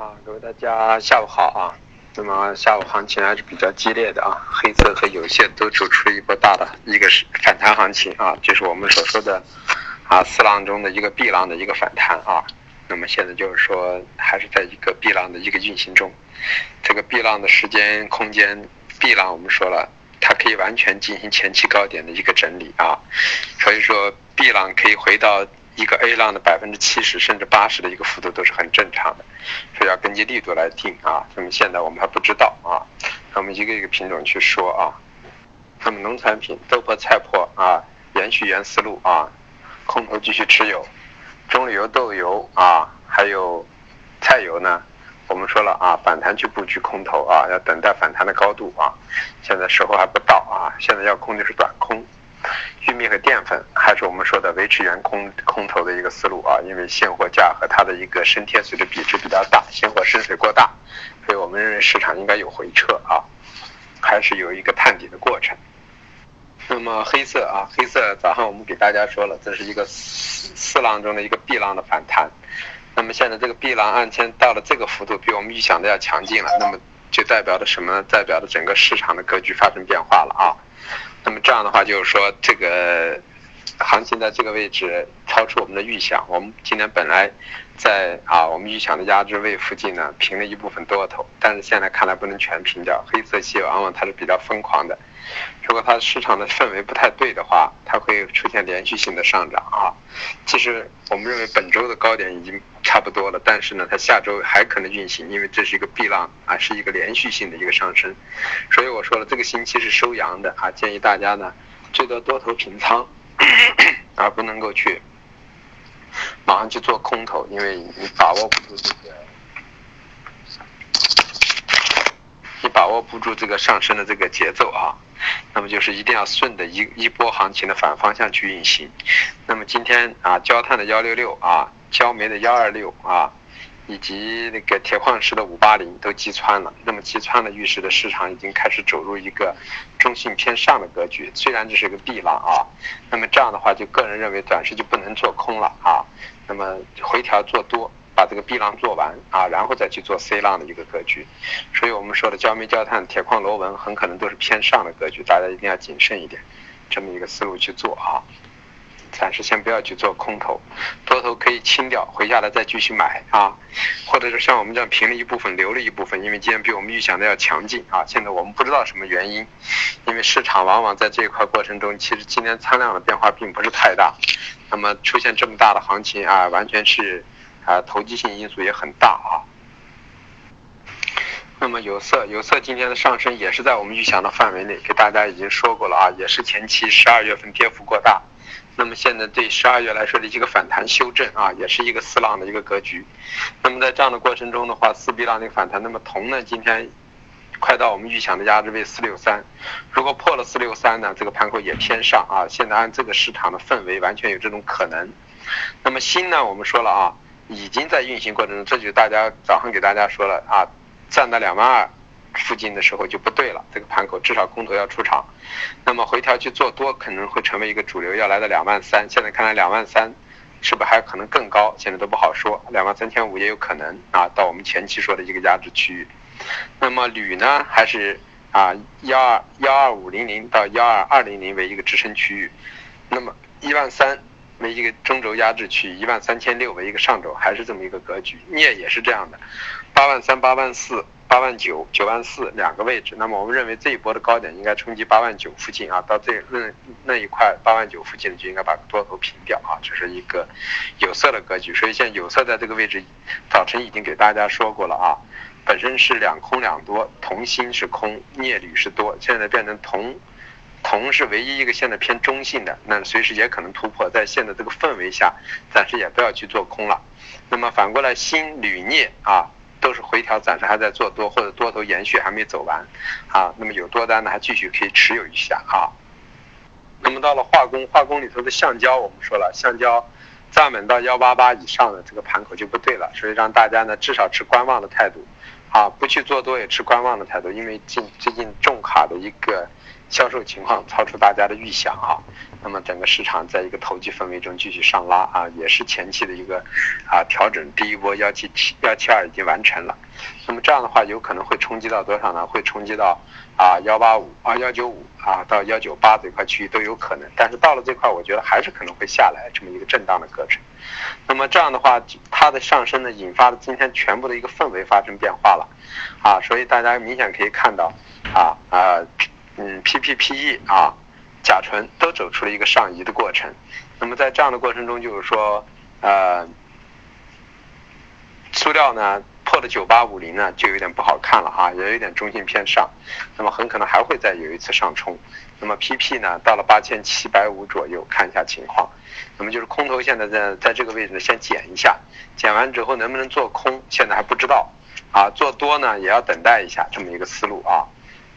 啊，各位大家下午好啊。那么下午行情还是比较激烈的啊，黑色和有线都走出一波大的一个是反弹行情啊，就是我们所说的啊四浪中的一个 B 浪的一个反弹啊。那么现在就是说还是在一个 B 浪的一个运行中，这个 B 浪的时间空间，B 浪我们说了，它可以完全进行前期高点的一个整理啊，所以说 B 浪可以回到。一个 A 浪的百分之七十甚至八十的一个幅度都是很正常的，所以要根据力度来定啊。那么现在我们还不知道啊，那我们一个一个品种去说啊。那么农产品豆粕、菜粕啊，延续原思路啊，空头继续持有。棕榈油、豆油啊，还有菜油呢，我们说了啊，反弹去布局空头啊，要等待反弹的高度啊。现在时候还不到啊，现在要空就是短空。玉米和淀粉还是我们说的维持原空空头的一个思路啊，因为现货价和它的一个升贴水的比值比较大，现货升水过大，所以我们认为市场应该有回撤啊，还是有一个探底的过程。那么黑色啊，黑色早上我们给大家说了，这是一个四四浪中的一个 B 浪的反弹，那么现在这个 B 浪按天到了这个幅度，比我们预想的要强劲了，那么就代表着什么？代表着整个市场的格局发生变化了啊。那么这样的话，就是说这个行情在这个位置超出我们的预想。我们今天本来在啊，我们预想的压制位附近呢，平了一部分多头，但是现在看来不能全平掉。黑色系往往它是比较疯狂的，如果它市场的氛围不太对的话，它会出现连续性的上涨啊。其实我们认为本周的高点已经。差不多了，但是呢，它下周还可能运行，因为这是一个避浪啊，是一个连续性的一个上升，所以我说了，这个星期是收阳的啊，建议大家呢最多多头平仓，而不能够去马上去做空头，因为你把握不住这个，你把握不住这个上升的这个节奏啊，那么就是一定要顺着一一波行情的反方向去运行。那么今天啊，焦炭的幺六六啊。焦煤的幺二六啊，以及那个铁矿石的五八零都击穿了，那么击穿了，预示的市场已经开始走入一个中性偏上的格局。虽然这是个 B 浪啊，那么这样的话，就个人认为短时就不能做空了啊。那么回调做多，把这个 B 浪做完啊，然后再去做 C 浪的一个格局。所以我们说的焦煤、焦炭、铁矿、螺纹很可能都是偏上的格局，大家一定要谨慎一点，这么一个思路去做啊。暂时先不要去做空头，多头可以清掉，回下来再继续买啊，或者是像我们这样平了一部分，留了一部分，因为今天比我们预想的要强劲啊。现在我们不知道什么原因，因为市场往往在这一块过程中，其实今天仓量的变化并不是太大，那么出现这么大的行情啊，完全是啊投机性因素也很大啊。那么有色，有色今天的上升也是在我们预想的范围内，给大家已经说过了啊，也是前期十二月份跌幅过大。那么现在对十二月来说的一个反弹修正啊，也是一个四浪的一个格局。那么在这样的过程中的话，四 B 浪的一个反弹，那么铜呢，今天快到我们预想的压制位四六三，如果破了四六三呢，这个盘口也偏上啊。现在按这个市场的氛围，完全有这种可能。那么锌呢，我们说了啊，已经在运行过程中，这就大家早上给大家说了啊，站到两万二。附近的时候就不对了，这个盘口至少空头要出场，那么回调去做多可能会成为一个主流，要来到两万三，现在看来两万三是不是还可能更高？现在都不好说，两万三千五也有可能啊，到我们前期说的一个压制区域。那么铝呢，还是啊幺二幺二五零零到幺二二零零为一个支撑区域，那么一万三为一个中轴压制区域，一万三千六为一个上轴，还是这么一个格局。镍也是这样的，八万三八万四。八万九、九万四两个位置，那么我们认为这一波的高点应该冲击八万九附近啊，到这那那一块八万九附近就应该把多头平掉啊，这是一个有色的格局。所以现在有色在这个位置，早晨已经给大家说过了啊，本身是两空两多，铜锌是空，镍铝是多，现在变成铜，铜是唯一一个现在偏中性的，那随时也可能突破，在现在这个氛围下，暂时也不要去做空了。那么反过来锌、铝、镍啊。都是回调，暂时还在做多，或者多头延续还没走完，啊，那么有多单呢，还继续可以持有一下啊。那么到了化工，化工里头的橡胶，我们说了，橡胶站稳到幺八八以上的这个盘口就不对了，所以让大家呢至少持观望的态度，啊，不去做多也持观望的态度，因为近最近重卡的一个销售情况超出大家的预想啊，那么整个市场在一个投机氛围中继续上拉啊，也是前期的一个啊调整，第一波幺七七幺七二已经完成了，那么这样的话有可能会冲击到多少呢？会冲击到啊幺八五啊幺九五啊到幺九八这块区域都有可能，但是到了这块，我觉得还是可能会下来这么一个震荡的过程。那么这样的话，它的上升呢，引发了今天全部的一个氛围发生变化了啊，所以大家明显可以看到啊啊。嗯，P P P E 啊，甲醇都走出了一个上移的过程。那么在这样的过程中，就是说，呃，塑料呢破了九八五零呢，就有点不好看了哈，也有点中性偏上。那么很可能还会再有一次上冲。那么 P P 呢到了八千七百五左右，看一下情况。那么就是空头现在在在这个位置呢先减一下，减完之后能不能做空，现在还不知道。啊，做多呢也要等待一下，这么一个思路啊，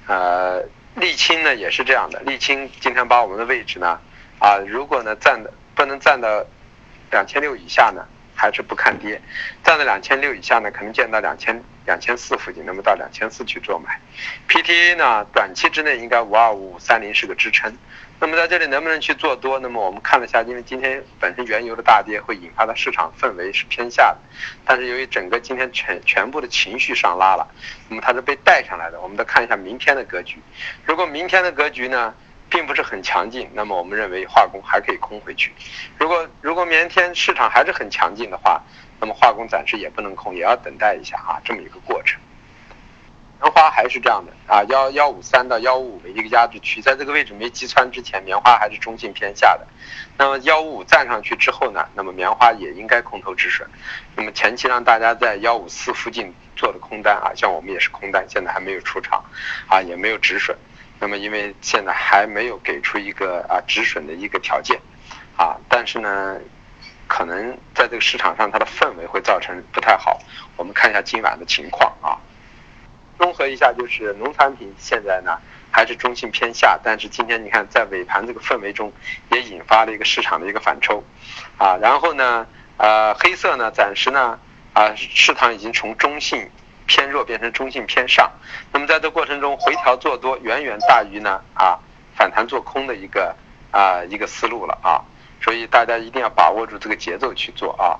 呃。沥青呢也是这样的，沥青今天把我们的位置呢，啊，如果呢站的不能站到两千六以下呢，还是不看跌；站在两千六以下呢，可能见到两千两千四附近，那么到两千四去做买。PTA 呢，短期之内应该五二五五三零是个支撑。那么在这里能不能去做多？那么我们看了一下，因为今天本身原油的大跌会引发的市场氛围是偏下的，但是由于整个今天全全部的情绪上拉了，那么它是被带上来的。我们再看一下明天的格局，如果明天的格局呢并不是很强劲，那么我们认为化工还可以空回去。如果如果明天市场还是很强劲的话，那么化工暂时也不能空，也要等待一下啊，这么一个过程。棉花还是这样的啊，幺幺五三到幺五五的一个压制区，在这个位置没击穿之前，棉花还是中性偏下的。那么幺五五站上去之后呢，那么棉花也应该空头止损。那么前期让大家在幺五四附近做的空单啊，像我们也是空单，现在还没有出场，啊也没有止损。那么因为现在还没有给出一个啊止损的一个条件，啊，但是呢，可能在这个市场上它的氛围会造成不太好。我们看一下今晚的情况啊。综合一下，就是农产品现在呢还是中性偏下，但是今天你看在尾盘这个氛围中，也引发了一个市场的一个反抽，啊，然后呢，呃，黑色呢暂时呢，啊，市场已经从中性偏弱变成中性偏上，那么在这过程中回调做多远远大于呢啊反弹做空的一个啊一个思路了啊，所以大家一定要把握住这个节奏去做啊。